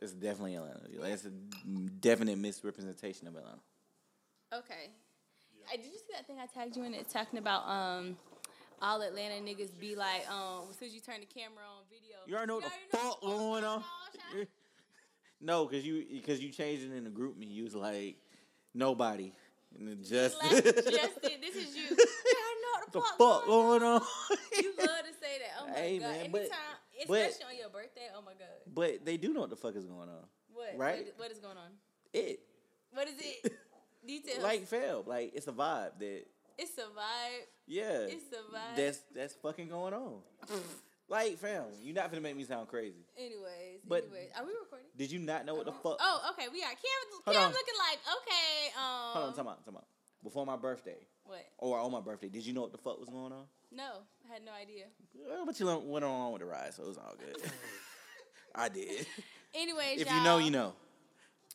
It's definitely Atlanta. Like, it's a definite misrepresentation of Atlanta. Okay. I, did you see that thing I tagged you in? It's talking about um all Atlanta niggas be like um as soon as you turn the camera on video. You already know what the know fuck going on. No, because you because you changed it in the GroupMe. You was like nobody. And then just Like, Justin, this is you. Yeah, I know what the, the fuck, fuck going going on. You love to say that. Oh my Hey, god. man, Anytime, but- especially but- on your birthday. Oh my god. But they do know what the fuck is going on. What? Right? What, what is going on? It What is it? Details. like fell like it's a vibe that it's a vibe. yeah. It's a vibe. That's that's fucking going on. like fam, you're not gonna make me sound crazy. Anyways, But- anyways, are we recording? Did you not know what the fuck? Oh, okay, we are. Cam, Hold Cam on. looking like okay. Um, Hold on, time out, time out. Before my birthday What? or on my birthday, did you know what the fuck was going on? No, I had no idea. Well, but you went on with the ride, so it was all good. I did. Anyways, If you know, you know.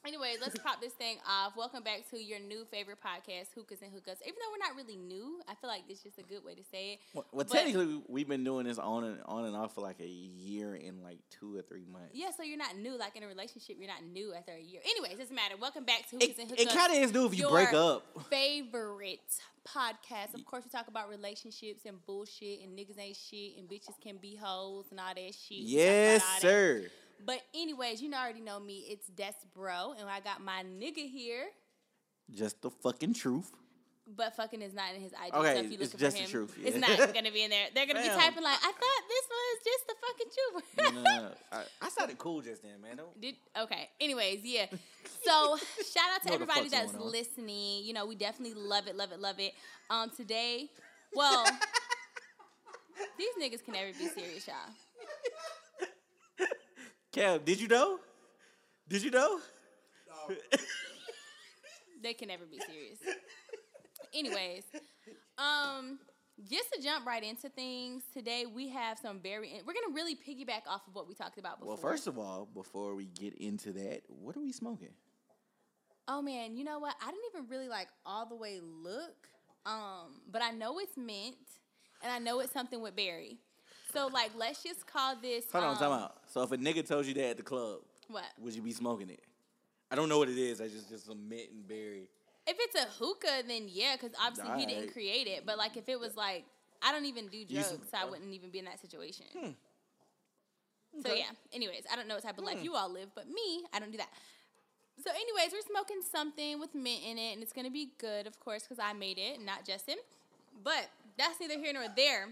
Anyways, let's pop this thing off. Welcome back to your new favorite podcast, Hookahs and Hookups. Even though we're not really new, I feel like this is just a good way to say it. Well, well technically, we've been doing this on and on and off for like a year and like two or three months. Yeah, so you're not new. Like in a relationship, you're not new after a year. Anyways, doesn't matter. Welcome back to Hookahs It, and it kind of is new if you your break up. favorite podcast. Of course, we talk about relationships and bullshit, and niggas ain't shit, and bitches can be hoes and all that shit. Yes, all that. But anyways, you know, already know me. It's Des Bro, and I got my nigga here. Just the fucking truth. But fucking is not in his ID. Okay, so if you it's just for the him, truth, it's not gonna be in there. They're gonna be typing like, I thought this was just the fucking truth. No, no, no. I, I sounded cool just then, man. Don't. Did okay. Anyways, yeah. So shout out to everybody that's listening. You know, we definitely love it, love it, love it. Um, today, well, these niggas can never be serious, y'all. Cam, did you know? Did you know? They can never be serious. Anyways, um, just to jump right into things, today we have some very. We're gonna really piggyback off of what we talked about before. Well, first of all, before we get into that, what are we smoking? Oh man, you know what? I didn't even really like all the way look. Um, but I know it's mint and I know it's something with berry. So like let's just call this Hold on, um, time out. So if a nigga told you that at the club, What? would you be smoking it? I don't know what it is. I just just some mint and berry. If it's a hookah, then yeah, because obviously he didn't create it. But like if it was like I don't even do drugs, some- so I wouldn't even be in that situation. So Hmm. Okay. Hmm. yeah. Anyways, I don't know what type of life you all live, but me, I don't do that. So anyways, we're smoking something with mint in it, and it's gonna be good, of course, because I made it, not Justin. But that's neither here nor there.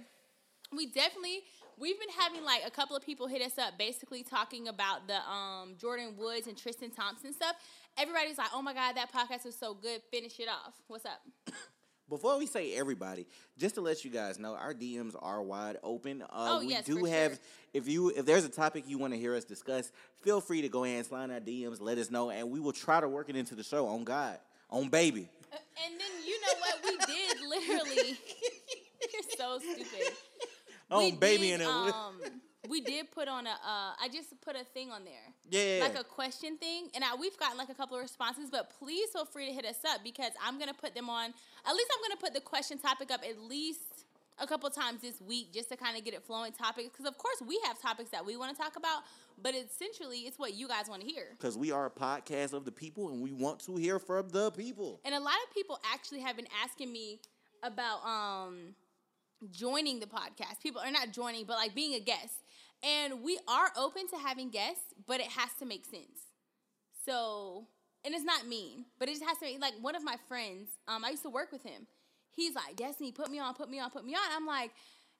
We definitely we've been having like a couple of people hit us up, basically talking about the um, Jordyn Woods and Tristan Thompson stuff. Everybody's like, "Oh my god, that podcast was so good. Finish it off." What's up? Before we say everybody, just to let you guys know, our DMs are wide open. Uh, Oh, we yes, do have. sure. If you if there's a topic you want to hear us discuss, feel free to go ahead and slide in our DMs. Let us know, and we will try to work it into the show. On God, on baby. Uh, And then you know what we did? Literally, you're so stupid. On we baby did, and a um, we did put on a. Uh, I just put a thing on there. yeah. like a question thing, and I, we've gotten like a couple of responses. But please feel free to hit us up because I'm gonna put them on. At least I'm gonna put the question topic up at least a couple times this week just to kind of get it flowing topics. Because of course we have topics that we want to talk about, but essentially it's what you guys want to hear. because we are a podcast of the people, and we want to hear from the people. And a lot of people actually have been asking me about um joining the podcast. People are not joining, but like being a guest. And we are open to having guests, but it has to make sense. So, and it's not mean, but it just has to be like one of my friends, um, I used to work with him. He's like, Destiny, put me on, put me on, put me on. I'm like,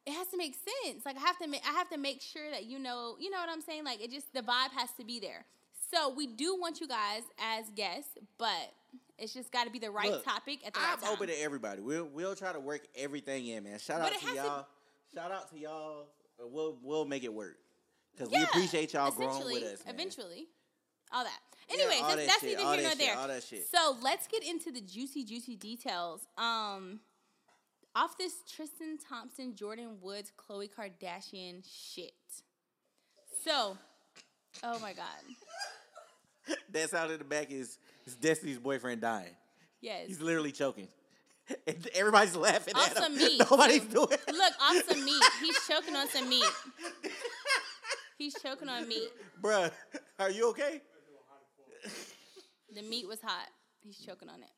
it has to make sense. Like I have to make I have to make sure that you know, you know what I'm saying? Like it just the vibe has to be there. So we do want you guys as guests, but it's just got to be the right Look, topic at the right I'm open to everybody. We'll we'll try to work everything in, man. Shout But out to y'all. Shout out to y'all. Uh, We'll we'll make it work because we appreciate y'all growing with us. Man. Eventually, all that. Yeah, all that's, that that's shit, neither here nor there. all that shit. So let's get into the juicy, juicy details. Um, off this Tristan Thompson, Jordyn Woods, Khloe Kardashian shit. So, oh my god, That sound in the back is is Destiny's boyfriend dying. yes. He's literally choking. And everybody's laughing Off at him. some meat, Nobody's too. doing. Look, off some meat. He's choking on some meat. He's choking on meat. Bruh, are you okay? The meat was hot. He's choking on it.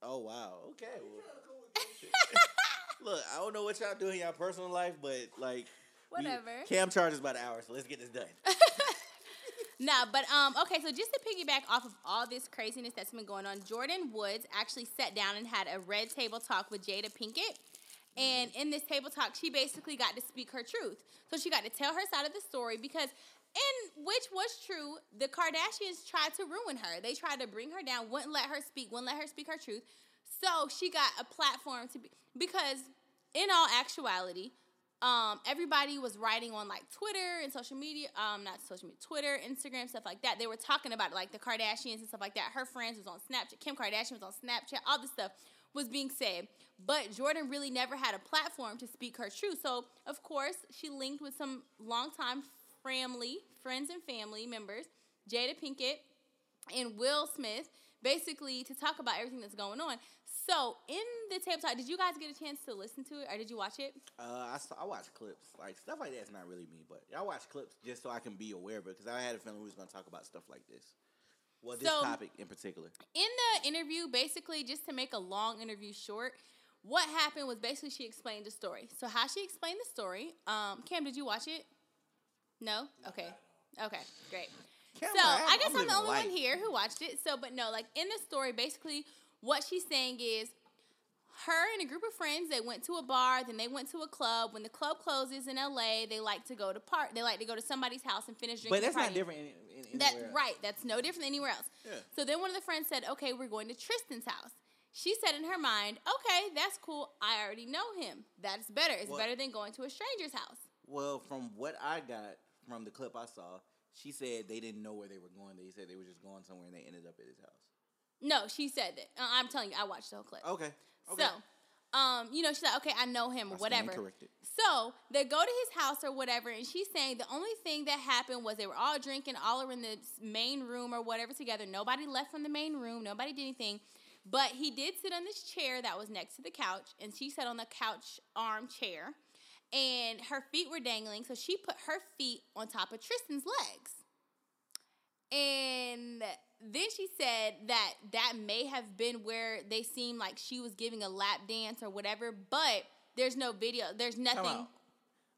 Oh wow. Okay. Well. Look, I don't know what y'all do in y'all personal life, but like we- Whatever. Cam charges by the hour, so let's get this done. Nah, but um, okay. So just to piggyback off of all this craziness that's been going on, Jordyn Woods actually sat down and had a red table talk with Jada Pinkett. And in this table talk, she basically got to speak her truth. So she got to tell her side of the story because, in which was true, the Kardashians tried to ruin her. They tried to bring her down, wouldn't let her speak, wouldn't let her speak her truth. So she got a platform to be because, in all actuality, um, everybody was writing on like Twitter and social media, um, not social media, Twitter, Instagram, stuff like that. They were talking about it, like the Kardashians and stuff like that. Her friends was on Snapchat. Kim Kardashian was on Snapchat. All this stuff was being said, but Jordyn really never had a platform to speak her truth. So of course she linked with some longtime family, friends and family members, Jada Pinkett and Will Smith, basically to talk about everything that's going on. So in the table talk, did you guys get a chance to listen to it or did you watch it? Uh, I saw, I watch clips like stuff like that's not really me, but I watch clips just so I can be aware of it because I had a feeling we was gonna talk about stuff like this. Well, this So- topic in particular. in the interview, basically, just to make a long interview short, what happened was basically she explained the story. So how she explained the story, um, Cam, did you watch it? No. Okay. Okay. Great. Cam, so I I guess I'm I'm, the only life. one here who watched it. So, but no, like in the story, basically, what she's saying is her and a group of friends they went to a bar then they went to a club when the club closes in la they like to go to park they like to go to somebody's house and finish drinking But that's not different. In, in, That else. right. That's no different than anywhere else. Yeah. So then one of the friends said, "Okay, we're going to Tristan's house." She said in her mind, "Okay, that's cool. I already know him. That's better. It's Well- better than going to a stranger's house." Well, from what I got from the clip I saw, she said they didn't know where they were going. They said they were just going somewhere and they ended up at his house. No, she said that. Uh, I'm telling you, I watched the whole clip. Okay. okay. So, um, you know, she's like, "Okay, I know him or I whatever." corrected. So they go to his house or whatever, and she's saying the only thing that happened was they were all drinking, all are in the main room or whatever together. Nobody left from the main room. Nobody did anything. But he did sit on this chair that was next to the couch, and she sat on the couch armchair, and her feet were dangling. So she put her feet on top of Tristan's legs. And then she said that that may have been where they seemed like she was giving a lap dance or whatever, but there's no video. There's nothing.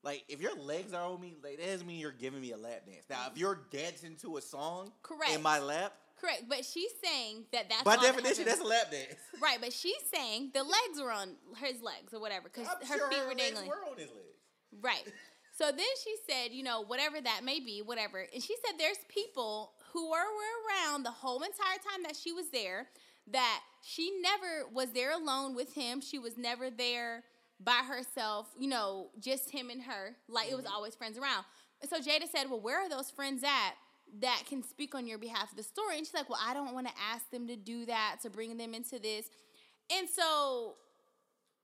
Like if your legs are on me, like that doesn't mean you're giving me a lap dance. Now, if you're dancing to a song Correct. in my lap, Correct, but she's saying that that's by that definition, that's a lap dance. right. But she's saying the legs were on his legs or whatever because her sure feet her were dangling. were on his legs. Right. So then she said, you know, whatever that may be, whatever. And she said there's people who were, were around the whole entire time that she was there that she never was there alone with him. She was never there by herself, you know, just him and her. Like it was mm-hmm. always friends around. And so Jada said, Well, where are those friends at that can speak on your behalf of the story? And she's like, Well, I don't want to ask them to do that, to bring them into this. And so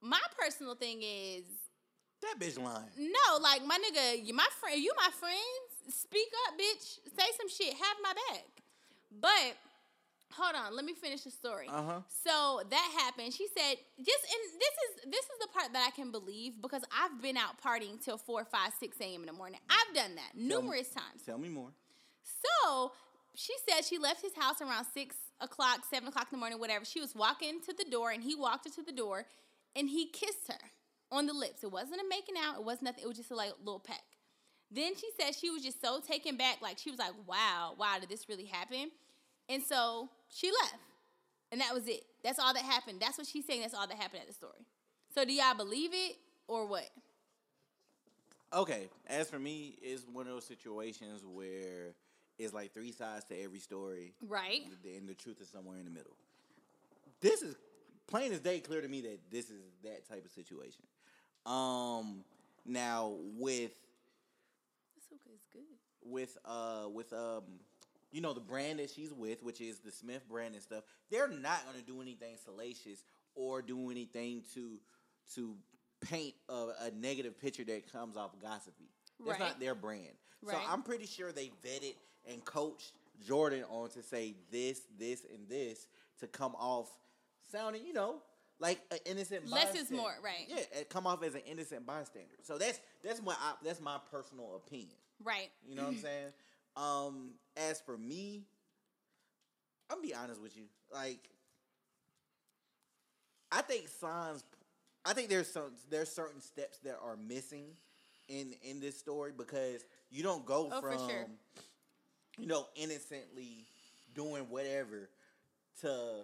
my personal thing is That bitch lying. no, like my nigga, you my friend, you my friends. Speak up, bitch. Say some shit. Have my back. But hold on, let me finish the story. Uh huh. So that happened. She said, "Just and this is this is the part that I can believe because I've been out partying till four, five, six a.m. in the morning. I've done that numerous times. Tell me more. So she said she left his house around six o'clock, seven o'clock in the morning, whatever. She was walking to the door, and he walked her to the door, and he kissed her on the lips. It wasn't a making out. It wasn't nothing. It was just a like little peck. Then she said she was just so taken back, like she was like, "Wow, wow, did this really happen?" And so she left, and that was it. That's all that happened. That's what she's saying. That's all that happened at the story. So do y'all believe it or what? Okay, as for me, it's one of those situations where it's like three sides to every story, Right. and the truth is somewhere in the middle. This is plain as day clear to me that this is that type of situation. Um, now with It's okay. It's good. with uh with um you know the brand that she's with, which is the Smith brand and stuff, they're not gonna do anything salacious or do anything to to paint a, a negative picture that comes off gossipy. That's Right. not their brand. So Right. I'm pretty sure they vetted and coached Jordyn on to say this, this, and this to come off sounding, you know, like an innocent Less is more, right. Yeah, it come off as an innocent bystander. So that's that's my that's my personal opinion. Right. You know what I'm saying? Um, as for me, I'm gonna be honest with you. Like, I think signs. I think there's some there's certain steps that are missing in in this story because you don't go Oh, for from sure. you know innocently doing whatever to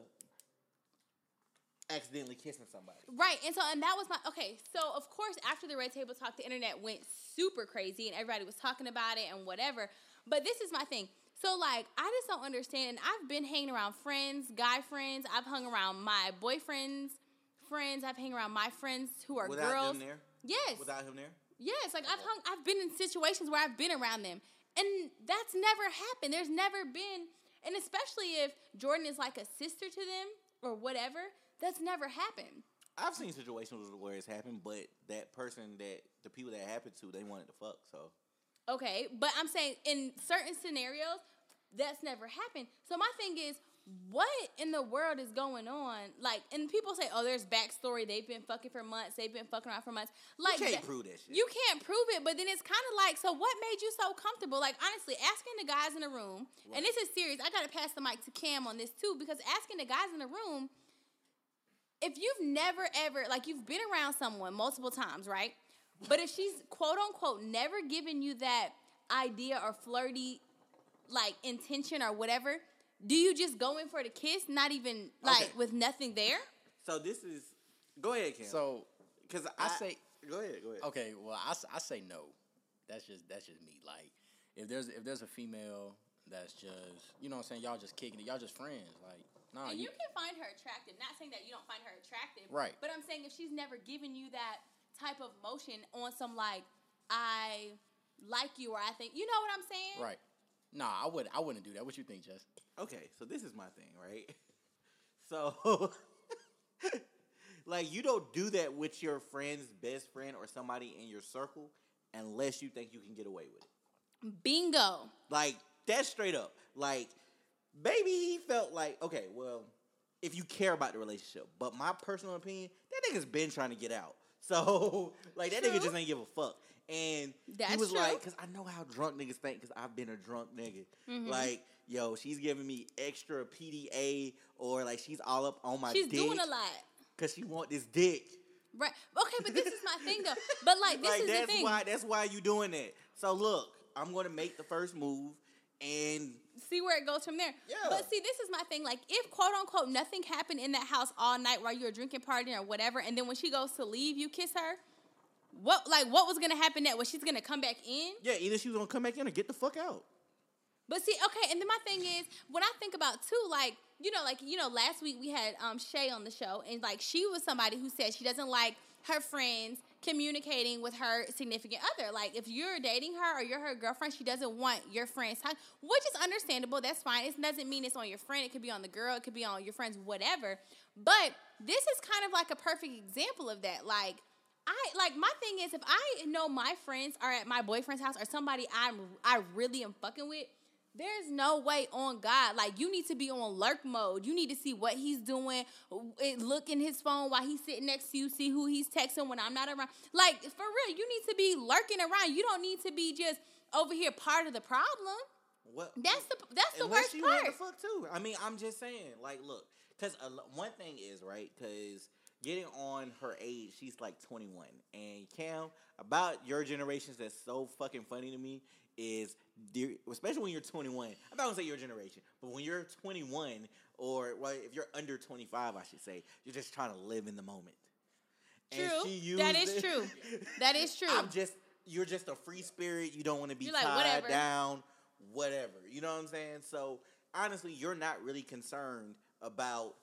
accidentally kissing somebody. Right. And so, and that was my, okay. So, of course, after the Red Table Talk, the internet went super crazy and everybody was talking about it and whatever. But this is my thing. So, like, I just don't understand. And I've been hanging around friends, guy friends. I've hung around my boyfriend's friends. I've hung around my friends who are Without girls. them there, Yes. without him there. Yes, like I've hung, I've been in situations where I've been around them, and that's never happened. There's never been, and especially if Jordyn is like a sister to them or whatever, that's never happened. I've seen situations where it's happened, but that person that the people that happened to, they wanted to fuck. So Okay, but I'm saying in certain scenarios, that's never happened. So my thing is, what in the world is going on? Like, and people say, "Oh, there's backstory. They've been fucking for months. They've been fucking around for months." Like, you can't prove that shit. You can't prove it, but then it's kind of like, so what made you so comfortable? Like, honestly, asking the guys in the room, Right. and this is serious. I gotta pass the mic to Cam on this too, because asking the guys in the room, if you've never ever, like, you've been around someone multiple times, right? But if she's quote unquote never given you that idea or flirty, like, intention or whatever, do you just go in for the kiss, not even like Okay. with nothing there? so this is. Go ahead, Cam. So because I say go ahead, go ahead. okay. Well, I, I say no. That's just that's just me. Like if there's if there's a female that's just you know what I'm saying y'all just kicking it y'all just friends like nah And you, you can find her attractive. Not saying that you don't find her attractive. Right. But I'm saying if she's never given you that type of motion on some like I like you or I think you know what I'm saying? right. Nah, I would I wouldn't do that. What you think, Jess? Okay, so this is my thing, right? So, like, you don't do that with your friend's best friend or somebody in your circle unless you think you can get away with it. Bingo. Like, that's straight up. Like, maybe he felt like, okay, well, if you care about the relationship, but my personal opinion, that nigga's been trying to get out. So, like, that nigga just ain't give a fuck. And he was true. like, because I know how drunk niggas think, because I've been a drunk nigga. Mm-hmm. Like, yo, she's giving me extra PDA, or like she's all up on my She's dick doing a lot. because she want this dick. Right. Okay, but this is my thing though. But like this like is that's the thing. why that's why you doing that. So look, I'm gonna make the first move, and see where it goes from there. Yeah. But see, this is my thing. Like, if quote unquote nothing happened in that house all night while you were drinking, partying, or whatever, and then when she goes to leave, you kiss her. What like what was gonna happen That Was she's gonna come back in? yeah, either she was gonna come back in or get the fuck out. But see, okay, and then my thing is when I think about too, like you know, like you know, last week we had um Shay on the show, and like she was somebody who said she doesn't like her friends communicating with her significant other. Like if you're dating her or you're her girlfriend, she doesn't want your friends which is understandable. That's fine. It doesn't mean it's on your friend. It could be on the girl. It could be on your friends, whatever. But this is kind of like a perfect example of that. Like. I like my thing is if I know my friends are at my boyfriend's house or somebody I'm I really am fucking with, there's no way on God. Like you need to be on lurk mode. You need to see what he's doing. eh, Look in his phone while he's sitting next to you. See who he's texting when I'm not around. Like for real, you need to be lurking around. You don't need to be just over here part of the problem. What? That's the that's the worst she wanted part. to fuck too. I mean, I'm just saying, like, look, because one thing is right, because getting on her age, she's like 21, and Cam, about your generations, that's so fucking funny to me is, dear, especially when you're 21. I'm not gonna say your generation, but when you're 21, or well, if you're under 25, I should say, you're just trying to live in the moment. True. That is it- true. That is true. I'm just you're just a free spirit. You don't want to be You're like, tied whatever. down, whatever. You know what I'm saying? So honestly, you're not really concerned about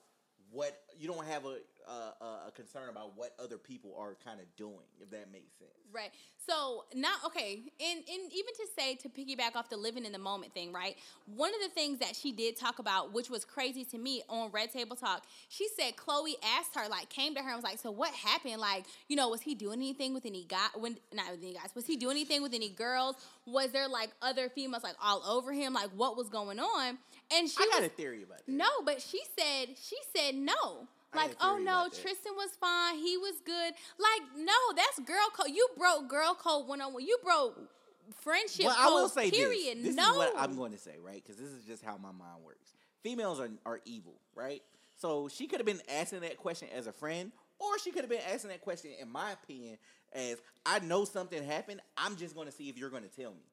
what you don't have a a, a concern about what other people are kind of doing, if that makes sense. Right. So not okay, and and even to say to piggyback off the living in the moment thing, right? One of the things that she did talk about, which was crazy to me on Red Table Talk, she said Khloe asked her, like, came to her and was like, "So what happened? Like, you know, was he doing anything with any guy? When not with any guys? Was he doing anything with any girls? Was there like other females like all over him? Like, what was going on?" And she I got was, a theory about that. no, but she said she said no. Like, oh no. Tristan was fine. He was good. Like, no, that's girl code. You broke girl code one on one. You broke friendship. Well, I will code, say period. this. This no, is what I'm going to say, right? Because this is just how my mind works. Females are are evil, right? So she could have been asking that question as a friend, or she could have been asking that question, in my opinion, as I know something happened. I'm just going to see if you're going to tell me,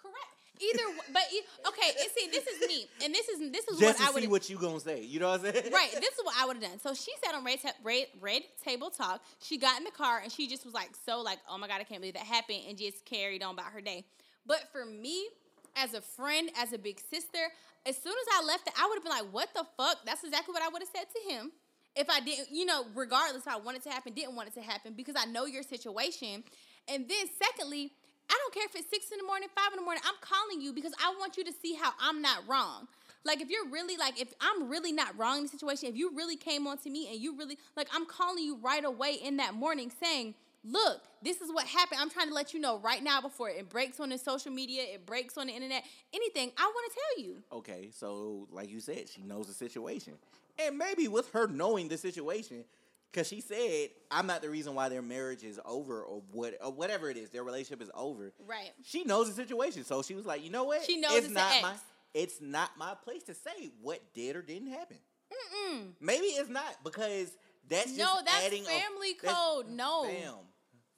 correct. Either, but okay. And see, this is me, and this is this is just what I would see what you gonna say. You know what I'm saying? right. This is what I would have done. So she sat on red, ta- red, red table talk. She got in the car and she just was like, so like, oh my god, I can't believe that happened, and just carried on about her day. But for me, as a friend, as a big sister, as soon as I left it, I would have been like, what the fuck? That's exactly what I would have said to him. If I didn't, you know, regardless if I wanted to happen, didn't want it to happen, because I know your situation. And then secondly, I don't care if it's six in the morning, five in the morning. I'm calling you because I want you to see how I'm not wrong. Like if you're really like if I'm really not wrong in the situation, if you really came on to me and you really like I'm calling you right away in that morning saying, "Look, this is what happened. I'm trying to let you know right now before it breaks on the social media, it breaks on the internet, anything. I want to tell you." Okay, so like you said, she knows the situation, and maybe with her knowing the situation, because she said, "I'm not the reason why their marriage is over, or what, or whatever it is, their relationship is over." Right. She knows the situation, so she was like, "You know what? She knows it's it's not my, it's not my place to say what did or didn't happen. Mm-mm. Maybe it's not because that's just No, that's adding a- family that's- code. No. fam,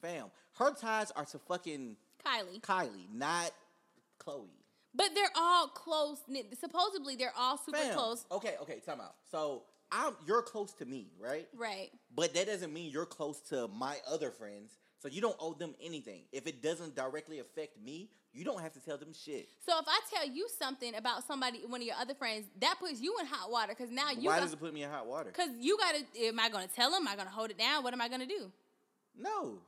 fam. Her ties are to fucking Kylie. Kylie, not Khloe." But they're all close knit. Supposedly they're all super Fam. close. Okay, okay, time out. So I'm you're close to me, right? Right. But that doesn't mean you're close to my other friends. So you don't owe them anything. If it doesn't directly affect me, you don't have to tell them shit. So if I tell you something about somebody, one of your other friends, that puts you in hot water because now you Why got, does it put me in hot water? Cause you gotta. Am I gonna tell them? Am I gonna hold it down? What am I gonna do? No.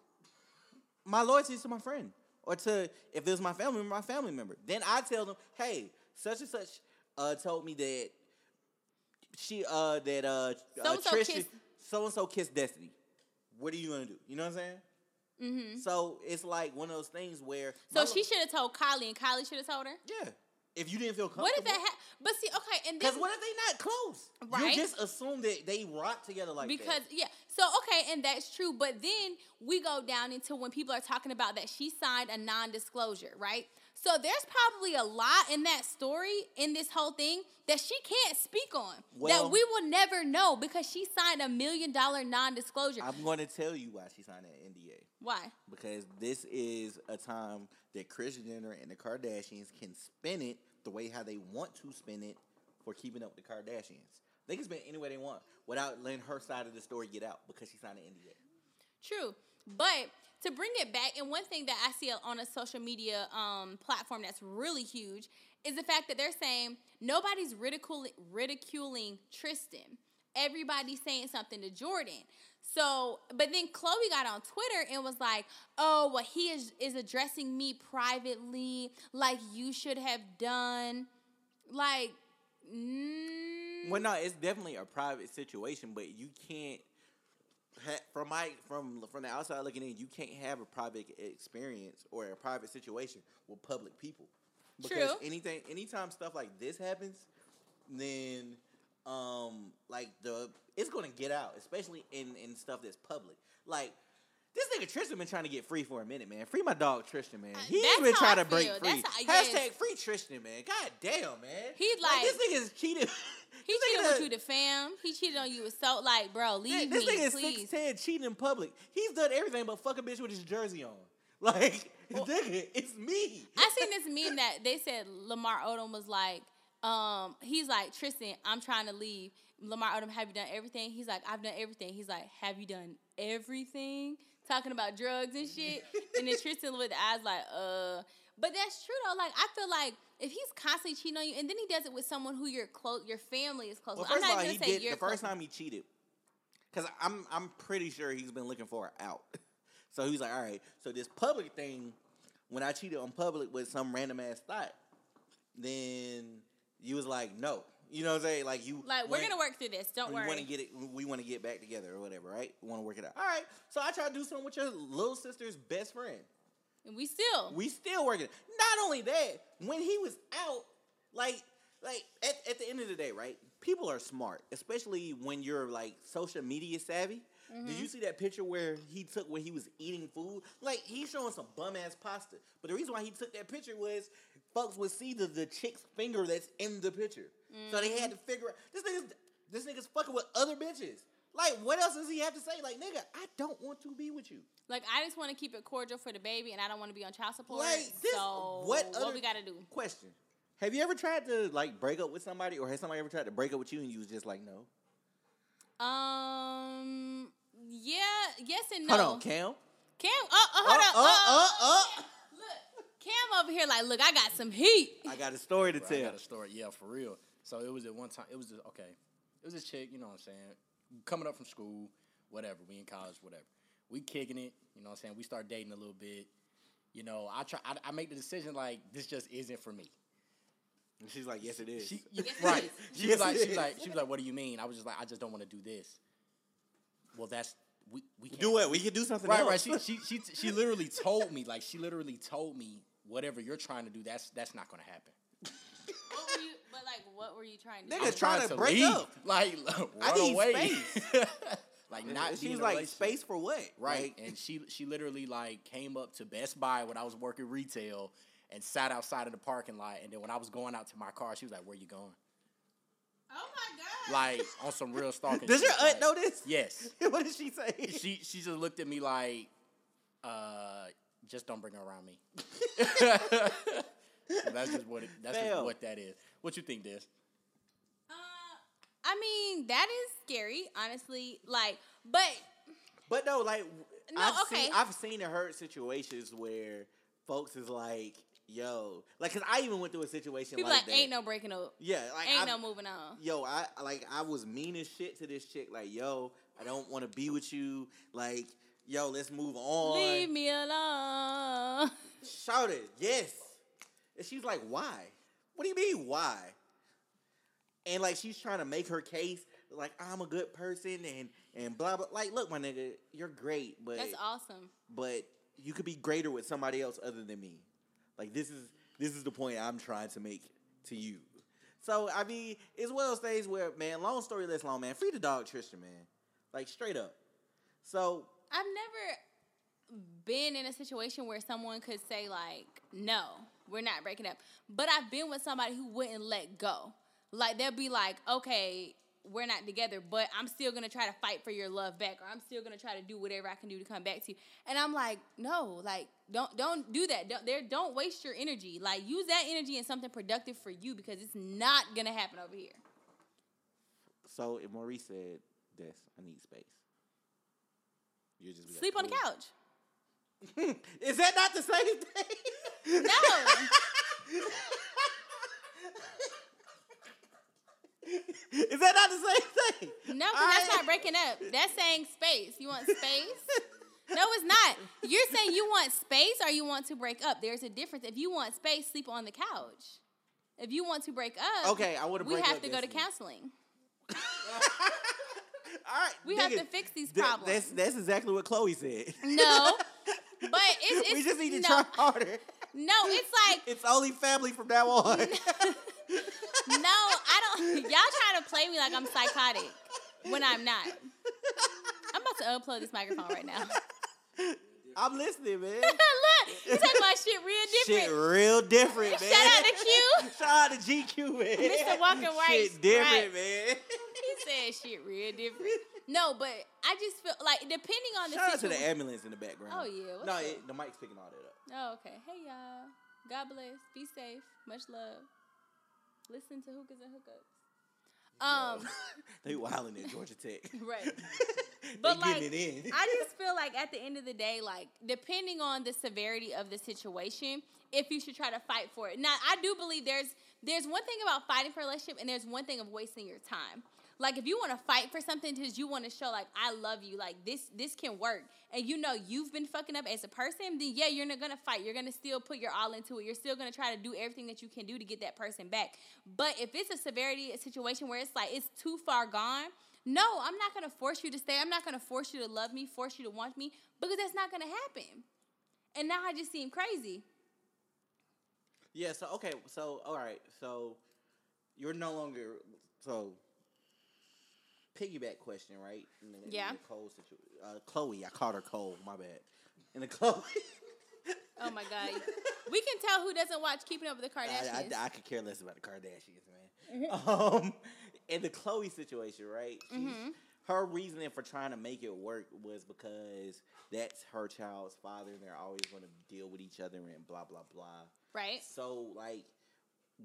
My loyalty is to my friend. Or to if it was my family member, my family member. Then I tell them, hey, such and such uh told me that she uh that uh, uh So-and-so Trisha so and so kissed Destiny. What are you gonna do? You know what I'm saying? Mm-hmm. So it's like one of those things where So she should have told Kylie, and Kylie should have told her. Yeah. If you didn't feel comfortable. What if that? Ha- but see, okay, and then Because what if they not close? Right. You just assume that they rock together like because that. yeah so okay and that's true but then we go down into when people are talking about that she signed a non-disclosure right so there's probably a lot in that story in this whole thing that she can't speak on Well- that we will never know because she signed a million dollar non-disclosure I'm going to tell you why she signed that NDA. why Because this is a time that Kris Jenner and the Kardashians can spin it the way how they want to spin it for keeping up with the Kardashians. They can spin it any way they want without letting her side of the story get out because she signed an NDA. True. But to bring it back, and one thing that I see on a social media um, platform that's really huge is the fact that they're saying nobody's ridiculing, ridiculing Tristan. Everybody's saying something to Jordyn. So, but then Khloe got on Twitter and was like, "Oh, well, he is is addressing me privately, like you should have done." Like, mm, Well, no, it's definitely a private situation, but you can't. From my from from the outside looking in, you can't have a private experience or a private situation with public people. Because True. anything, anytime stuff like this happens, then um like the it's gonna get out, especially in in stuff that's public. Like this nigga Tristan been trying to get free for a minute, man. Free my dog Tristan, man. Uh, He's that's been trying to break feel. free. How- Hashtag free Tristan, man. God damn, man. He like- this nigga's cheated. he cheated with you, the fam. He cheated on you with so like, bro, leave this me, nigga is please. six ten cheating in public. He's done everything but fuck a bitch with his jersey on. Like, nigga, it's me. I seen this meme that they said Lamar Odom was like, um, he's like Tristan, I'm trying to leave. Lamar Odom, have you done everything? He's like, I've done everything. He's like, have you done everything? Talking about drugs and shit. and then Tristan with the eyes like, uh. But that's true though. Like I feel like if he's constantly cheating on you, and then he does it with someone who you're close, your family is close. Well, with. I'm not all, he gonna say did the first time he cheated. Cause I'm I'm pretty sure he's been looking for an out. So he's like, all right. So this public thing, when I cheated on public with some random ass thought, then you was like, no. You know what I'm saying? Like you Like we're went- gonna work through this. Don't we worry. want to get it. We want to get back together or whatever, right? We want to work it out. All right. So I try to do something with your little sister's best friend. And we still. We still working. Not only that, when he was out, like, like at, at the end of the day, right? People are smart, especially when you're like social media savvy. Did mm-hmm. you see that picture where he took where he was eating food? Like he's showing some bum ass pasta. But the reason why he took that picture was folks would see the, the chick's finger that's in the picture. So they had mm-hmm. to figure out this nigga's this nigga's fucking with other bitches. Like what else does he have to say? Like nigga, I don't want to be with you. Like I just want to keep it cordial for the baby, and I don't want to be on child support. Like this, so what what other we gotta do? Question: Have you ever tried to like break up with somebody, or has somebody ever tried to break up with you and you was just like, no? Um. Yeah. Yes and no. Hold on, Cam. Cam. Uh, uh, hold Uh, on. uh, uh, uh, uh. Look, Cam over here. Like, look, I got some heat. I got a story to Bro, I got a story. Yeah, for real. So it was at one time. It was just, okay. It was a chick. You know what I'm saying? Coming up from school, whatever. We in college, whatever. We kicking it. You know what I'm saying? We start dating a little bit. You know, I try. I, I make the decision like this just isn't for me. And she's like, yes, it is. She, Yes, right. is. She Yes, was like, it she like, she was like, what do you mean? I was just like, I just don't want to do this. Well, that's we we can't do it. We can do something Right, else. right. She, she she she literally told me like she literally told me whatever you're trying to do that's that's not gonna happen. What were you? But like, what were you trying to Nigga, do? I'm trying to break leave. up. Like I run need away. space. like not. be She's like, space for what? Right, Like, and she she literally like came up to Best Buy when I was working retail and sat outside of the parking lot. And then when I was going out to my car, she was like, "Where you going?" Oh my god! Like on some real stalking. does your aunt like- know this? Yes. what did she say? She she just looked at me like, uh, just don't bring her around me. that's just what it, that's just what that is. What you think, Des? I mean, that is scary, honestly. Like, but But no, like No, I've okay. seen I've seen and heard situations where folks is like, yo, like, cause I even went through a situation people like, like, that. ain't no breaking up, yeah, like ain't I've- no moving on. Yo, I like I was mean as shit to this chick. Like, yo, I don't want to be with you. Like, yo, let's move on. Leave me alone. Shout it, yes. And she's like, why? What do you mean, why? And like she's trying to make her case, like I'm a good person and and blah blah. Like, look, my nigga, you're great, but That's awesome. but you could be greater with somebody else other than me. Like this is this is the point I'm trying to make to you. So I mean, it's one of those things where, man, long story less long, man. Free the dog Tristan, man. Like straight up. So I've never been in a situation where someone could say like, "No, we're not breaking up." But I've been with somebody who wouldn't let go. Like they'll be like, "Okay, we're not together, but I'm still gonna try to fight for your love back, or I'm still gonna try to do whatever I can do to come back to you." And I'm like, "No, like don't don't do that. Don't there don't waste your energy. Like use that energy in something productive for you because it's not gonna happen over here." so if Maurice said, "Des, I need space," you just Sleep on the couch. Is that not the same thing? No. Is that not the same thing? No, 'cause that's not breaking up. That's saying space. You want space? no, it's not. You're saying you want space or you want to break up. There's a difference. If you want space, sleep on the couch. If you want to break up, Okay, I wanna We have to go to counseling. All right, We have to fix these th- problems. That's that's exactly what Khloe said. No, but it's, it's we just need to no, try harder. No, it's like It's only family from now on. No. I don't. Y'all trying to play me like I'm psychotic when I'm not. I'm about to unplug this microphone right now. I'm listening, man. Look, you talking about shit real different. Shit, real different, man. Shout out to Q. Shout out to GQ, man. Mr. Walker White, Shit different, right. man. He said shit real different. No, but I just feel like depending on the Shout out to the situation. ambulance in the background. Oh, yeah, No, it, the mic's picking all that up. Oh, okay. Hey y'all. God bless. Be safe. Much love. Listen to hookahs and hookups. Um, They wilding at Georgia Tech. right. But like. I just feel like at the end of the day, like depending on the severity of the situation, if you should try to fight for it. Now, I do believe there's there's one thing about fighting for a relationship, and there's one thing of wasting your time. Like if you want to fight for something because you want to show like I love you, like this this can work, and you know you've been fucking up as a person, then yeah, you're not gonna fight. You're gonna still put your all into it. You're still gonna try to do everything that you can do to get that person back. But if it's a severity situation where it's like it's too far gone, no, I'm not gonna force you to stay. I'm not gonna force you to love me, force you to want me, because that's not gonna happen. And now I just seem crazy. Yeah, so okay, so all right, so you're no longer so. Piggyback question, right? In the, Yeah. the Cole situ- uh, Khloe, I called her Cole. My bad. In the Khloe, Oh my god, we can tell who doesn't watch Keeping Up with the I, Kardashians. I, I could care less about the Kardashians, man. Mm-hmm. Um, in the Khloe situation, right? She's, Her reasoning for trying to make it work was because that's her child's father, and they're always going to deal with each other and blah blah blah. right? So like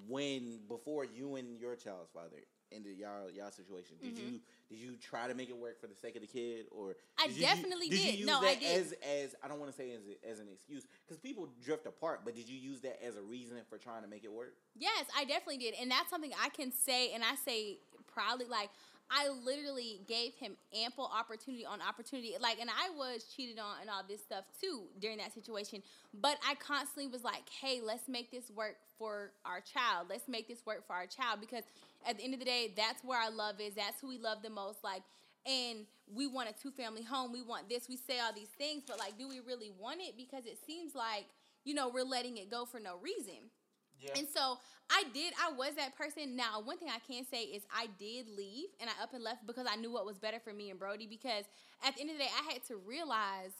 when before you and your child's father ended y'all y'all situation, did you did you try to make it work for the sake of the kid or Mm-hmm. I did definitely did. You did. use No, that I did. As as I don't want to say as as an excuse because people drift apart, but did you use that as a reason for trying to make it work? Yes, I definitely did. And that's something I can say, and I say proudly, like, I literally gave him ample opportunity on opportunity. Like, and I was cheated on and all this stuff too during that situation. But I constantly was like, hey, let's make this work for our child. Let's make this work for our child. Because at the end of the day, that's where our love is. That's who we love the most. Like, and we want a two family home. We want this. We say all these things, but like, do we really want it? Because it seems like, you know, we're letting it go for no reason. Yeah. And so I did. I was that person. Now, one thing I can say is I did leave and I up and left because I knew what was better for me and Brody. Because at the end of the day, I had to realize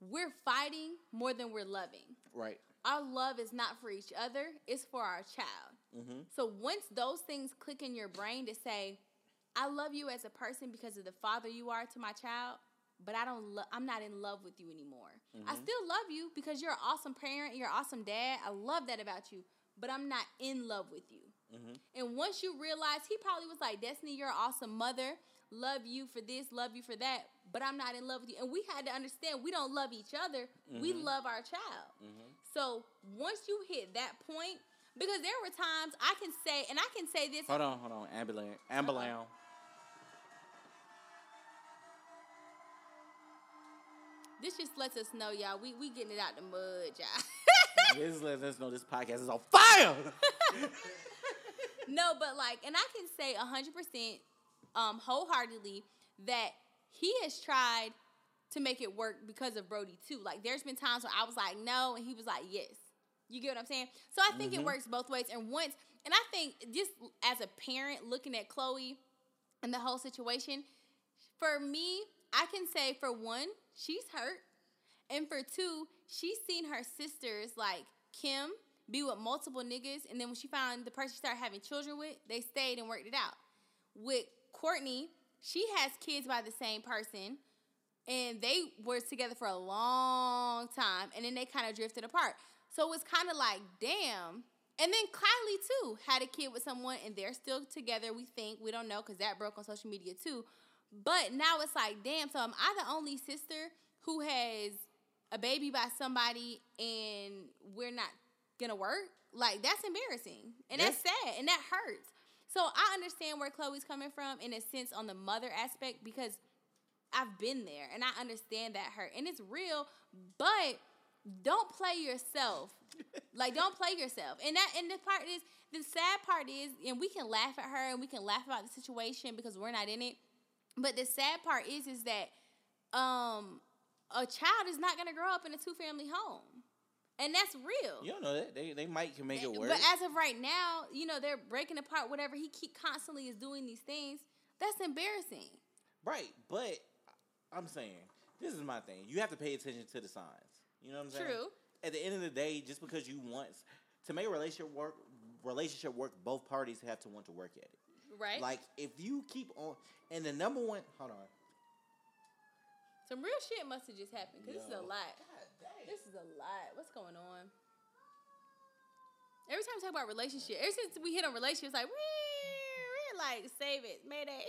we're fighting more than we're loving. right. Our love is not for each other; it's for our child. Mm-hmm. So once those things click in your brain to say, "I love you as a person because of the father you are to my child," but I don't. Lo- I'm not in love with you anymore. I mm-hmm. still love you because you're an awesome parent. You're an awesome dad. I love that about you, but I'm not in love with you. Mm-hmm. And once you realize, he probably was like, "Destiny, you're an awesome mother. Love you for this, love you for that, but I'm not in love with you." And we had to understand we don't love each other. We mm-hmm. love our child. So once you hit that point, because there were times I can say, and I can say this. Hold on, hold on. Ambulance, ambulance. This just lets us know, y'all. We we getting it out the mud, y'all. this lets us know this podcast is on fire. no, but like, and I can say hundred percent, um, wholeheartedly that he has tried to make it work because of Brody too. Like, there's been times where I was like, no, and he was like, yes. You get what I'm saying? So I think it works both ways. And once, and I think just as a parent looking at Khloe and the whole situation, for me, I can say for one, she's hurt. And for two, she's seen her sisters like Kim be with multiple niggas, and then when she found the person she started having children with, they stayed and worked it out. With Kourtney, she has kids by the same person, and they were together for a long time, and then they kind of drifted apart. So it's kind of like, damn. And then Kylie too had a kid with someone, and they're still together. We think we don't know because that broke on social media too. But now it's like, damn. So am I the only sister who has a baby by somebody, and we're not gonna work? Like that's embarrassing, and that's sad, and that hurts. So I understand where Khloe's coming from in a sense on the mother aspect because I've been there and I understand that hurt and it's real, but don't play yourself. like don't play yourself. And that and the part is the sad part is and we can laugh at her and we can laugh about the situation because we're not in it. But the sad part is is that um a child is not gonna grow up in a two family home. And that's real. you don't know that they they might can make it work. But as of right now, you know, they're breaking apart whatever he keep constantly is doing these things. That's embarrassing. Right, but I'm saying this is my thing. You have to pay attention to the signs. You know what I'm saying? True. At the end of the day, just because you want to make a relationship work, relationship work, both parties have to want to work at it. Right? Like if you keep on, and the number one, hold on. Some real shit must have just happened because this is a lot. This is a lot. What's going on? Every time we talk about relationship, ever since we hit on relationships, like, we're like, save it, mayday.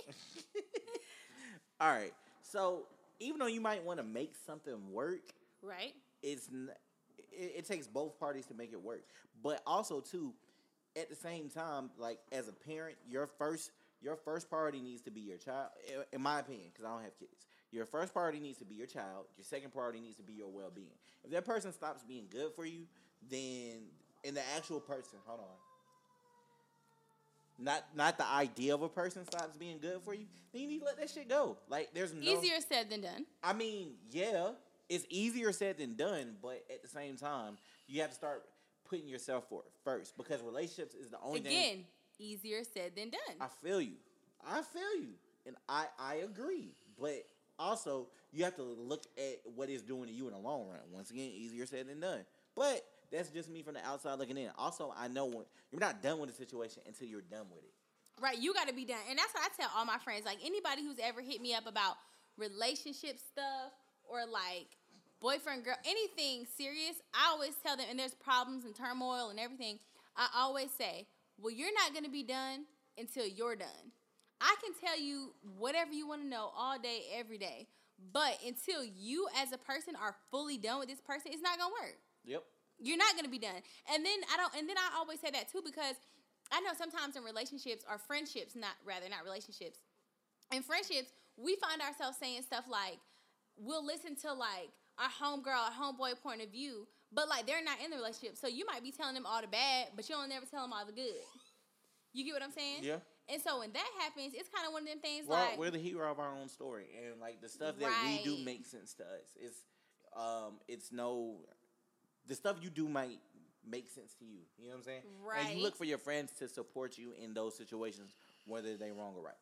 All right, so even though you might want to make something work, right? it's n- it, it takes both parties to make it work. But also too, at the same time, like as a parent, your first your first priority needs to be your child. In my opinion, because I don't have kids, your first priority needs to be your child. Your second priority needs to be your well being. If that person stops being good for you, then and the actual person, hold on. Not not the idea of a person stops being good for you, then you need to let that shit go. Like there's no Easier said than done. I mean, yeah, it's easier said than done, but at the same time, you have to start putting yourself for first because relationships is the only Again, thing. easier said than done. I feel you. I feel you, and I I agree. But also, you have to look at what it's doing to you in the long run. Once again, easier said than done. But that's just me from the outside looking in. Also, I know when you're not done with the situation until you're done with it. Right, you got to be done. And that's what I tell all my friends. Like anybody who's ever hit me up about relationship stuff or like boyfriend girl anything serious, I always tell them and there's problems and turmoil and everything. I always say, "Well, you're not going to be done until you're done." I can tell you whatever you want to know all day every day. But until you as a person are fully done with this person, it's not going to work Yep. you're not gonna be done. And then I don't and then I always say that too because I know sometimes in relationships or friendships, not rather not relationships. In friendships, we find ourselves saying stuff like we'll listen to like our homegirl our homeboy point of view, but like they're not in the relationship. So you might be telling them all the bad, but you don't never tell them all the good. You get what I'm saying? Yeah. And so when that happens, it's kind of one of them things We're, like we're the hero of our own story, and like the stuff that we do Right. makes sense to us. It's um, it's no, the stuff you do might make sense to you. You know what I'm saying? Right. And Right. you look for your friends to support you in those situations, whether they're wrong or right.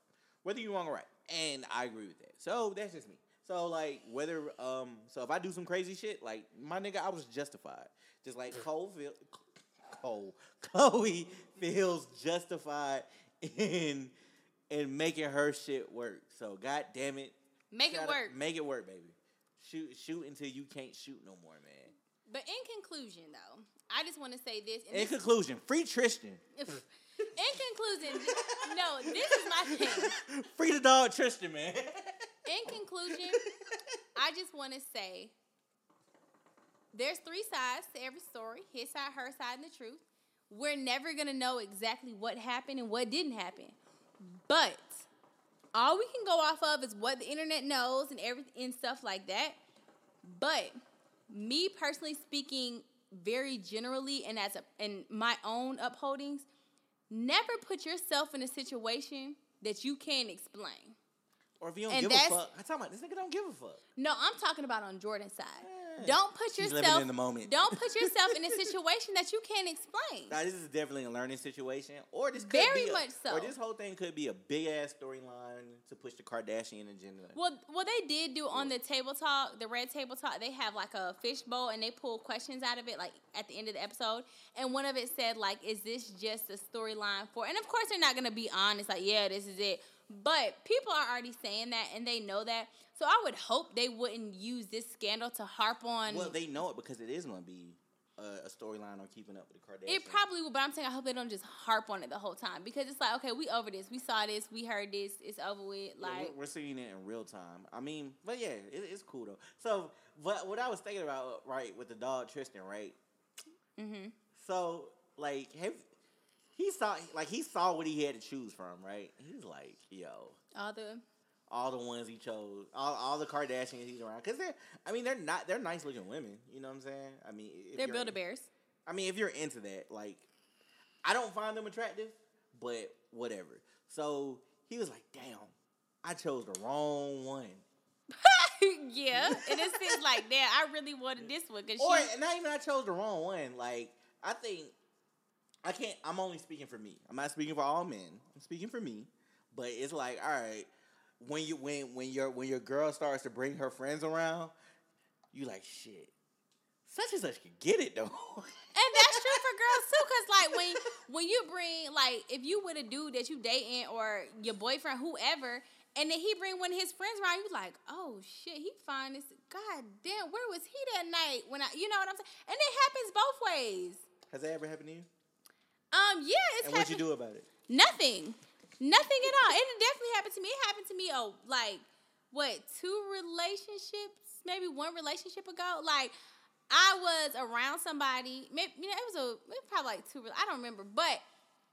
Whether you're wrong or right, and I agree with that. So that's just me. So like whether um, so if I do some crazy shit, like my nigga, I was justified. Just like Cole feel, Cole, Khloe feels justified in in making her shit work. So god damn it, make it gotta- work. Make it work, baby. Shoot, shoot until you can't shoot no more, man. But in conclusion, though, I just want to say this. and In this- conclusion, free Tristan. in conclusion, no, this is my thing. free the dog Tristan, man. In conclusion, I just want to say there's three sides to every story his side, her side, and the truth. We're never going to know exactly what happened and what didn't happen. But all we can go off of is what the internet knows and everything and stuff like that. But me personally speaking very generally and as a in my own upholdings, never put yourself in a situation that you can't explain. Or if you don't And give a fuck, I'm talking about this nigga don't give a fuck. No, I'm talking about on Jordyn's side. Yeah. Don't put She's yourself living in the moment. Don't put yourself in a situation that you can't explain. Now, this is definitely a learning situation, or this could Very be a- much so. Or this whole thing could be a big ass storyline to push the Kardashian agenda. Well, well, they did do on the table talk, the red table talk. They have like a fishbowl, and they pull questions out of it, like at the end of the episode. And one of it said, like, "Is this just a storyline for?" And of course, they're not gonna be honest, like, "Yeah, this is it." But people are already saying that, and they know that. So I would hope they wouldn't use this scandal to harp on. Well, they know it because it is going to be a, a storyline on keeping up with the Kardashians. It probably will, but I'm saying I hope they don't just harp on it the whole time because it's like, okay, we over this, we saw this, we heard this, it's over with. Yeah, Like, we're, we're seeing it in real time. I mean, but yeah, it, it's cool though. So, but what I was thinking about, right, with the dog Tristan, right? mm-hmm. So, like, have, he saw, like, he saw what he had to choose from, right? He's like, yo, all the all the ones he chose, all, all the Kardashians he's around, because they're, I mean, they're not, they're nice looking women. You know what I'm saying? I mean, they're Build a Bears. I mean, if you're into that, like, I don't find them attractive, but whatever. So he was like, damn, I chose the wrong one. yeah, and it seems like that. I really wanted this one because Or she. not even I chose the wrong one. Like I think I can't. I'm only speaking for me. I'm not speaking for all men. I'm speaking for me. But it's like, all right, when you when when your when your girl starts to bring her friends around, you like shit. Such and such can get it though. And that's true for girls too, cause like when when you bring like if you with a dude that you dating or your boyfriend, whoever, and then he bring one of his friends around, you like, oh shit, he fine. This god damn, where was he that night when I, you know what I'm saying? And it happens both ways. Has that ever happened to you? Um, yeah, it's And what you happened- do about it? Nothing. Nothing at all. It definitely happened to me. It happened to me oh like what, two relationships, maybe one relationship ago. Like I was around somebody, maybe you know, it was a it was probably like two I don't remember, but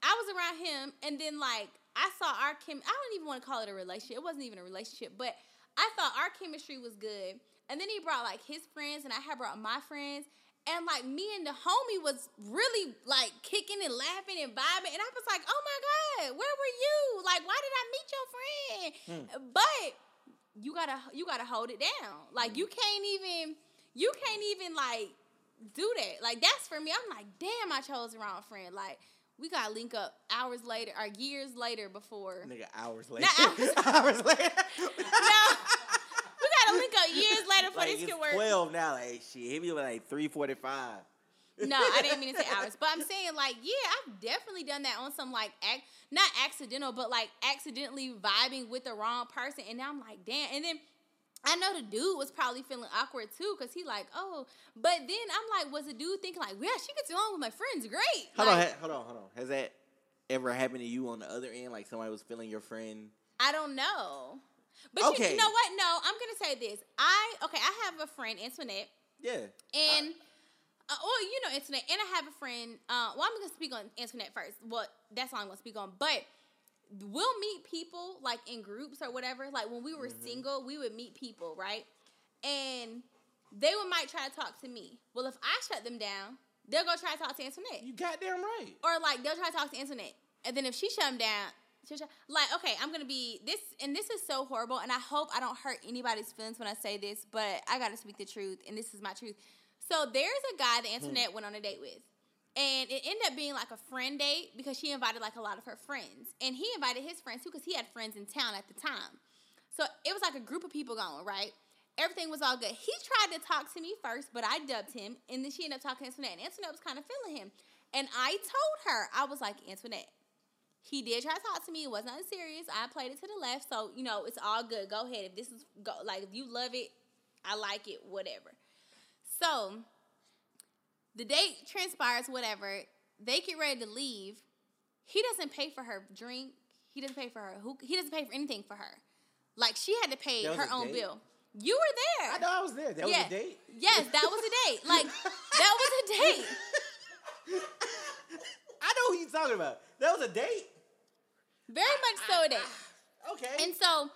I was around him and then like I saw our chem I don't even want to call it a relationship. It wasn't even a relationship, but I thought our chemistry was good. And then he brought like his friends and I had brought my friends. And like me and the homie was really like kicking and laughing and vibing. And I was like, oh my God, where were you? Like, why did I meet your friend? Hmm. But you gotta you gotta hold it down. Like you hmm. can't even you can't even like do that. Like that's for me. I'm like, damn, I chose the wrong friend. Like We got to link up hours later or years later before. Nigga, hours later. Not hours. hours later. No. We got to link up years later for like, this can work. 12 now. Like, shit, hit me with like 345. No, I didn't mean to say hours, but I'm saying like, yeah, I've definitely done that on some like act, not accidental, but like accidentally vibing with the wrong person, and now I'm like, damn. And then I know the dude was probably feeling awkward too, cause he like, oh, but then I'm like, was the dude thinking like, yeah, she gets along with my friends, great. Hold on, ha- hold on, hold on. Has that ever happened to you on the other end? Like somebody was feeling your friend? I don't know. But you, Okay. you know what? No, I'm gonna say this. I okay, I have a friend, Antoinette, Yeah. and uh, well, you know Antoinette, and I have a friend. Uh, well, I'm gonna speak on Antoinette first. Well, that's all I'm gonna speak on. But we'll meet people like in groups or whatever. Like when we were Mm-hmm. single, we would meet people, right? And they would might try to talk to me. Well, if I shut them down, they'll go try to talk to Antoinette You goddamn right. or like they'll try to talk to Antoinette, and then if she shut them down, like okay, I'm gonna be this, and this is so horrible, and I hope I don't hurt anybody's feelings when I say this, but I gotta speak the truth, and this is my truth. So there's a guy that Antoinette hmm. went on a date with. And it ended up being like a friend date because she invited like a lot of her friends. And he invited his friends too because he had friends in town at the time. So it was like a group of people going, right? Everything was all good. He tried to talk to me first, but I dubbed him. And then she ended up talking to Antoinette. And Antoinette was kind of feeling him. And I told her, I was like, Antoinette, he did try to talk to me. It wasn't serious. I played it to the left. So, you know, it's all good. Go ahead. If this is, go, like, if you love it, I like it, whatever. So the date transpires, whatever. They get ready to leave. He doesn't pay for her drink. He doesn't pay for her. Who? He doesn't pay for anything for her. Like she had to pay her own date? bill. You were there. I know I was there. That yeah. was a date. Yes, that was a date. Like that was a date. I know who you're talking about. That was a date. Very much so a date. Okay. And so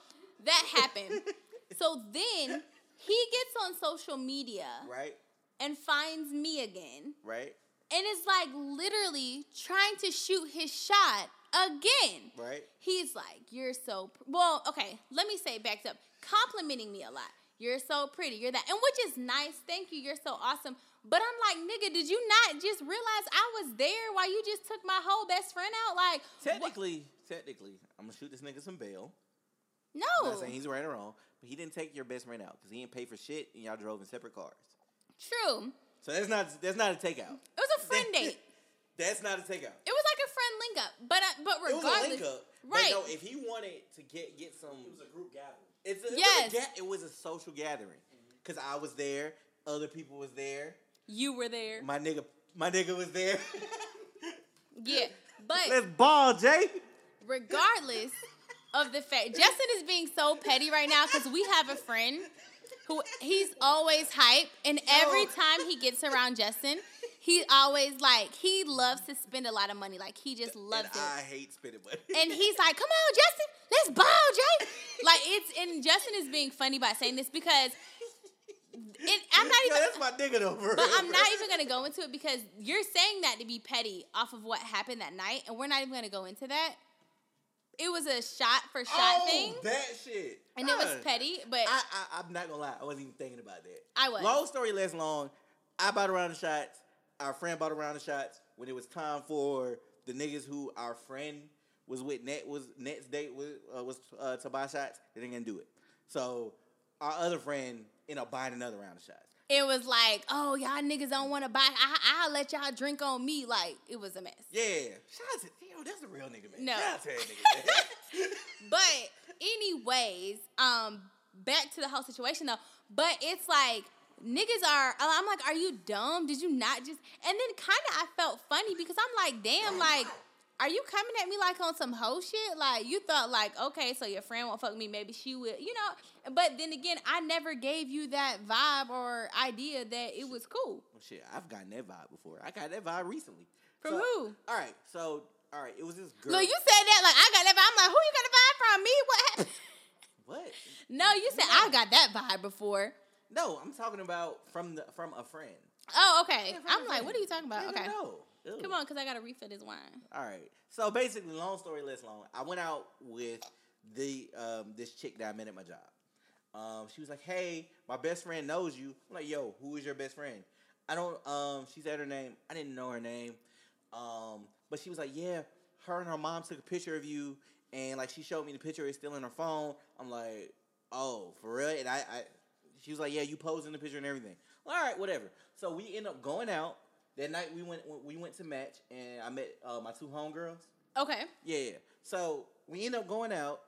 that happened. so then he gets on social media right, and finds me again. right, and is like literally trying to shoot his shot again. right. He's like, "You're so pr-. well." Okay, let me say it back up, complimenting me a lot. You're so pretty. You're that, and which is nice. Thank you. You're so awesome. But I'm like, nigga, did you not just realize I was there while you just took my whole best friend out? Like, what- Technically, technically, I'm gonna shoot this nigga some bail. No, I'm not saying he's right or wrong, but he didn't take your best friend out because he didn't pay for shit, and y'all drove in separate cars. true. So that's not that's not a takeout. It was a friend date. That's not a takeout. It was like a friend link up. But I, but It was regardless, a link up. right? But no, if he wanted to get get some, It was a group gathering. it's a, Yes. it, was a ga- it was a social gathering because I was there, other people was there, you were there. my nigga, my nigga was there. Yeah, but Let's ball, Jay. regardless of the fact Justin is being so petty right now because we have a friend who he's always hype and every oh. time he gets around Justin, he always like he loves to spend a lot of money. Like he just loves and it. I hate spending money. And he's like, "Come on, Justin, let's ball, Jay." Like it's and Justin is being funny by saying this because it, I'm not Yo, even. that's my nigga though, bro. But I'm not even gonna go into it because you're saying that to be petty off of what happened that night, and we're not even gonna go into that. It was a shot for shot oh, thing, that shit. and it was petty. But I, I, I'm not gonna lie. I wasn't even thinking about that. I was. Long story less long. I bought around the shots. Our friend bought around the shots. When it was time for the niggas who our friend was with, net was next date was uh, was uh, to buy shots. They didn't do it. So our other friend ended up buying another round of shots. it was like, oh y'all niggas don't want to buy. I, I'll let y'all drink on me. Like it was a mess. Yeah, shots. Yo, that's a real nigga, man. No. To nigga. But anyways, um, back to the whole situation though. But it's like niggas are. I'm like, are you dumb? Did you not just? And then kind of I felt funny because I'm like, damn, like. Are you coming at me like on some hoe shit? Like you thought like, okay, so your friend won't fuck me, maybe she will, you know. But then again, I never gave you that vibe or idea that it was cool. Well, shit, I've gotten that vibe before. I got that vibe recently. From So- who? All right, so all right, it was this girl. Look, you said that like I got that vibe. I'm like, who you got a vibe from? Me? What happened? what? No, you said I got that vibe before. No, I'm talking about from the from a friend. Oh, okay. Yeah, I'm like, friend. what are you talking about? Nigga, Okay. No. Ew. Come on, because I got to refill this wine. All right. So basically, long story less long. I went out with the um, this chick that I met at my job. Um, she was like, "Hey, my best friend knows you." I'm like, "Yo, who is your best friend?" I don't. Um, she said her name. I didn't know her name. Um, but she was like, yeah, her and her mom took a picture of you, and like she showed me the picture. It's still in her phone. I'm like, oh, for real? And I, I she was like, yeah, you posed in the picture and everything. All right, whatever. So we end up going out. That night we went we went to match, and I met uh, my two homegirls. Okay. Yeah. So we end up going out,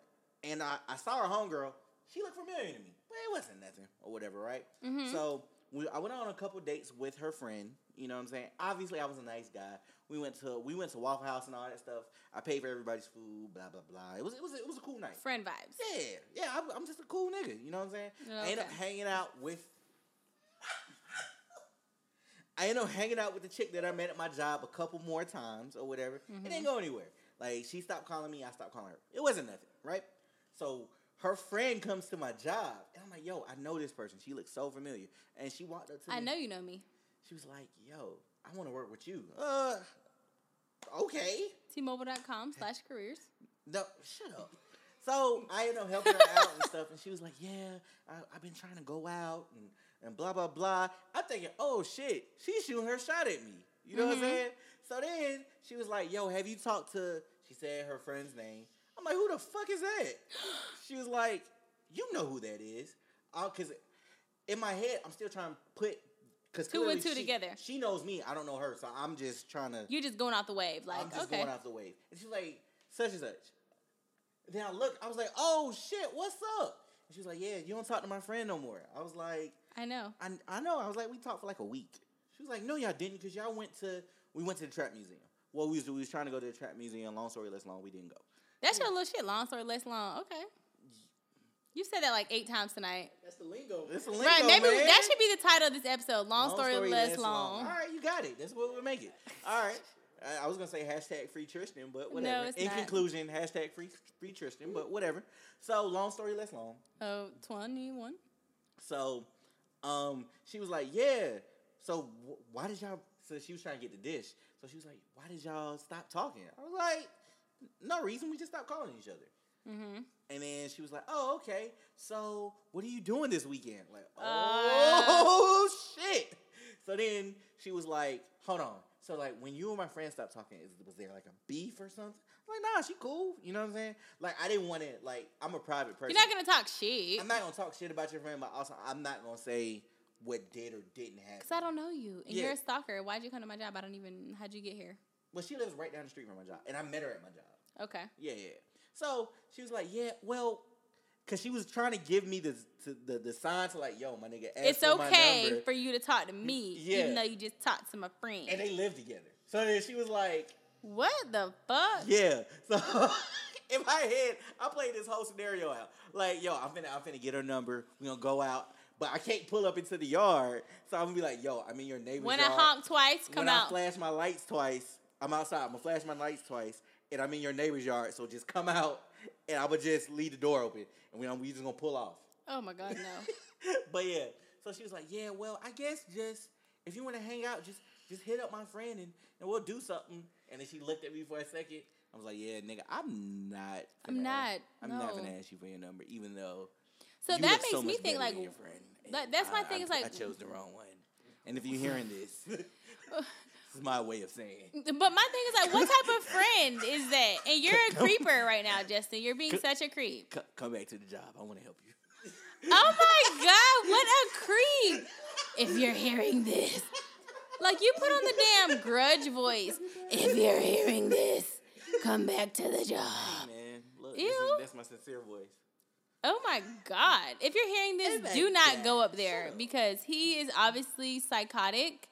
and I, I saw her homegirl. She looked familiar to me, but it wasn't nothing or whatever, right? Mhm. So we, I went on a couple dates with her friend. You know what I'm saying? Obviously, I was a nice guy. We went to we went to Waffle House and all that stuff. I paid for everybody's food. Blah blah blah. It was it was it was a cool night. Friend vibes. Yeah, yeah. I'm, I'm just a cool nigga. You know what I'm saying? I end up hanging out with. I end up hanging out with the chick that I met at my job a couple more times or whatever. It didn't go anywhere. Like she stopped calling me, I stopped calling her. It wasn't nothing, right? So her friend comes to my job, and I'm like, "Yo, I know this person. She looks so familiar." And she walked up to me. I know you know me. She was like, "Yo, I want to work with you." Uh, okay. T-Mobile.com slash careers. No, shut up. So I ended up helping her out and stuff, and she was like, "Yeah, I, I've been trying to go out and, and blah blah blah." I'm thinking, "Oh shit, she's shooting her shot at me." You know what I'm Mhm. saying? So then she was like, "Yo, have you talked to?" She said her friend's name. I'm like, "Who the fuck is that?" She was like, "You know who that is?" Because in my head, I'm still trying to put because Two and two together. She knows me. I don't know her, so I'm just trying to. You're just going off the wave. like I'm just okay. going off the wave. And she's like, such and such. Then I looked, I was like, oh shit, what's up? And she was like, yeah, you don't talk to my friend no more. I was like, I know. I, I know. I was like, we talked for like a week. She was like, no, y'all didn't, because y'all went to, we went to the trap museum. Well, we was, we was trying to go to the trap museum. Long story less long, we didn't go. That's your little shit. Long story less long. Okay. You said that like eight times tonight. That's the lingo. It's a lingo, right. Maybe man. that should be the title of this episode. Long, story, less long. All right, you got it. That's what we'll make it. All right. I, was gonna say hashtag free Tristan, but No, whatever. it's In not. conclusion, hashtag free free Tristan, but whatever. So long story less long. Oh, 21. So, um, she was like, "Yeah." So wh- why did y'all? So she was trying to get the dish. So she was like, "Why did y'all stop talking?" I was like, "No reason. We just stopped calling each other." Mm-hmm. And then she was like, "Oh, okay. So what are you doing this weekend?" Like, Uh. oh shit. So then she was like, "Hold on." So like, when you and my friend stopped talking, is was there like a beef or something? I'm like, nah, she cool. You know what I'm saying? Like, I didn't want to. Like, I'm a private person. You're not gonna talk shit. I'm not gonna talk shit about your friend, but also I'm not gonna say what did or didn't happen. Cause I don't know you, and Yeah. you're a stalker. Why'd you come to my job? I don't even. How'd you get here? Well, she lives right down the street from my job, and I met her at my job. Okay. Yeah, yeah. So she was like, "Yeah, well," because she was trying to give me the the the sign to like, "Yo, my nigga, ask it's for my okay number," for you to talk to me, Yeah. even though you just talked to my friend. and they live together. So then she was like, what the fuck? "Yeah." So in my head, I played this whole scenario out. Like, "Yo, I'm finna I'm finna get her number. We gonna go out." But I can't pull up into the yard, so I'm gonna be like, "Yo, I'm in your neighbor's When I honk twice, come when out. I flash my lights twice, I'm outside. I'm gonna flash my lights twice, and I'm in your neighbor's yard. So just come out, and I would just leave the door open, and we we just gonna pull off. oh my god, no. but yeah, so she was like, "Yeah, well, I guess just if you want to hang out, just just hit up my friend, and, and we'll do something." And then she looked at me for a second. I was like, "Yeah, nigga, I'm not. I'm not, ask- I'm not gonna ask you for your number, even though." So that makes so me think like than your friend. that- that's my I- thing, is, like- I chose the wrong one. And if you're hearing this, my way of saying. But my thing is like, what type of friend is that? And you're a creeper right now, Justin. You're being such a creep. C- come back to the job. I want to help you. Oh my god, what a creep! If you're hearing this, like you put on the damn grudge voice. If you're hearing this, come back to the job. Man, look, Ew. is, that's my sincere voice. Oh my god! If you're hearing this, do not go up there because he is obviously psychotic.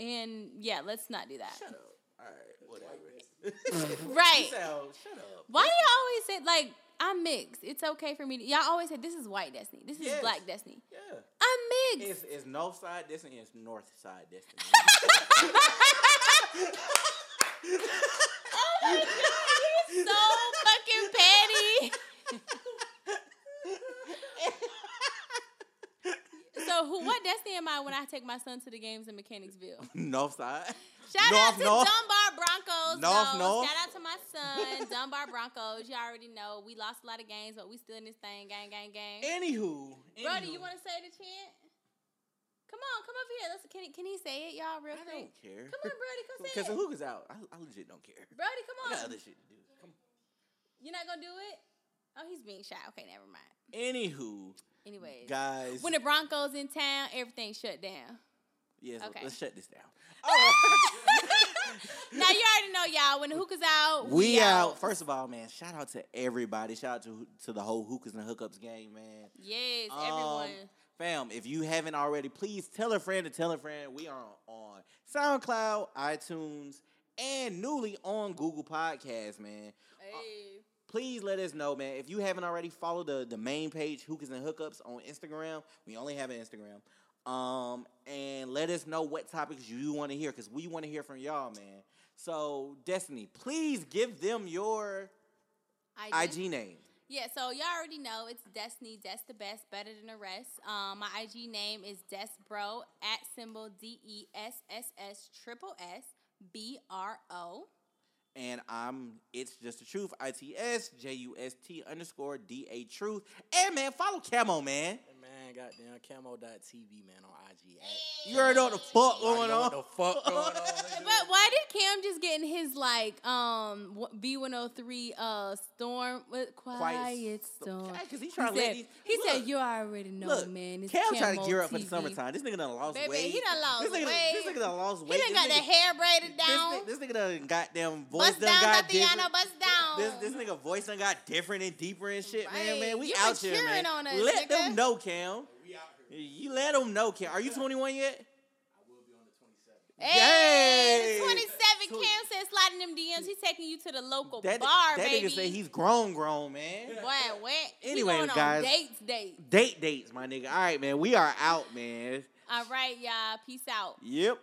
And yeah, let's not do that. Shut up. All right, whatever. Right. You oh, shut up. Why do you always say like I'm mixed? It's okay for me. To, y'all always say this is white destiny. This is Yes. black destiny. Yeah. I'm mixed. It's, it's north side destiny. It's north side destiny. oh my god, you're so fucking petty. So who? What destiny am I when I take my son to the games in Mechanicsville? north side. Shout north, out to north. Dunbar Broncos. North, north. Shout out to my son, Dunbar Broncos. You already know we lost a lot of games, but we still in this thing. Gang, gang, gang. Anywho. Brody, anywho. you want to say the chant? Come on, come over here. Let's, can, he, can he say it, y'all, real I quick? don't care. Come on, Brody, come say it. Because the hookah's out. I, I legit don't care. Brody, come I on. got other shit to do. Come You're not gonna do it? Oh, he's being shy. Okay, never mind. Anywho, Anyways, guys. when the Broncos in town, everything shut down. yes, Okay. let's shut this down. Now you already know, y'all. When the hookah's out, We out. First of all, man, shout out to everybody. Shout out to to the whole hookahs and hookups gang, man. Yes, Um, everyone. Fam, if you haven't already, please tell a friend to tell a friend. We are on SoundCloud, iTunes, and newly on Google Podcasts, man. Hey. Please let us know, man. If you haven't already followed the, the main page, Hookahs and Hookups, on Instagram, we only have an Instagram. Um, and let us know what topics you want to hear, because we want to hear from y'all, man. So, Destiny, please give them your IG? IG name. Yeah, so y'all already know it's Destiny. That's the best, better than the rest. Um, my IG name is Desbro at symbol D E S S S triple S B R O. And I'm it's just the truth. I T S J U S T underscore D A truth. And man, follow Camo, man. Hey, man, goddamn camo.tv, man, on IG. You already know what the fuck going on. What the fuck going on? But why did Cam just get in his like um B one hundred three uh storm what quiet, storm? Because he He to said, these. he look, said you already know, Look, man. It's Cam trying to gear up for the summertime. This nigga done lost Baby, weight. he done lost this nigga, weight. This nigga done lost weight. He done This got the hair braided down. ni- this nigga done goddamn voice bust done down, got Tatiana, different. bust down. This this nigga voice done got different and deeper and shit, man. Right. Man, we You out here, man. on us, let nigga. them know, Cam. You let them know, Cam. Are you 21 yet? Hey, Yay! the 27 So- Cam said sliding them DMs. He's taking you to the local That, bar, that baby. nigga say he's grown, grown, man. Boy, what? He Anyways, going on guys. dates, dates. Date dates, my nigga. All right, man. We are out, man. All right, y'all. Peace out. Yep.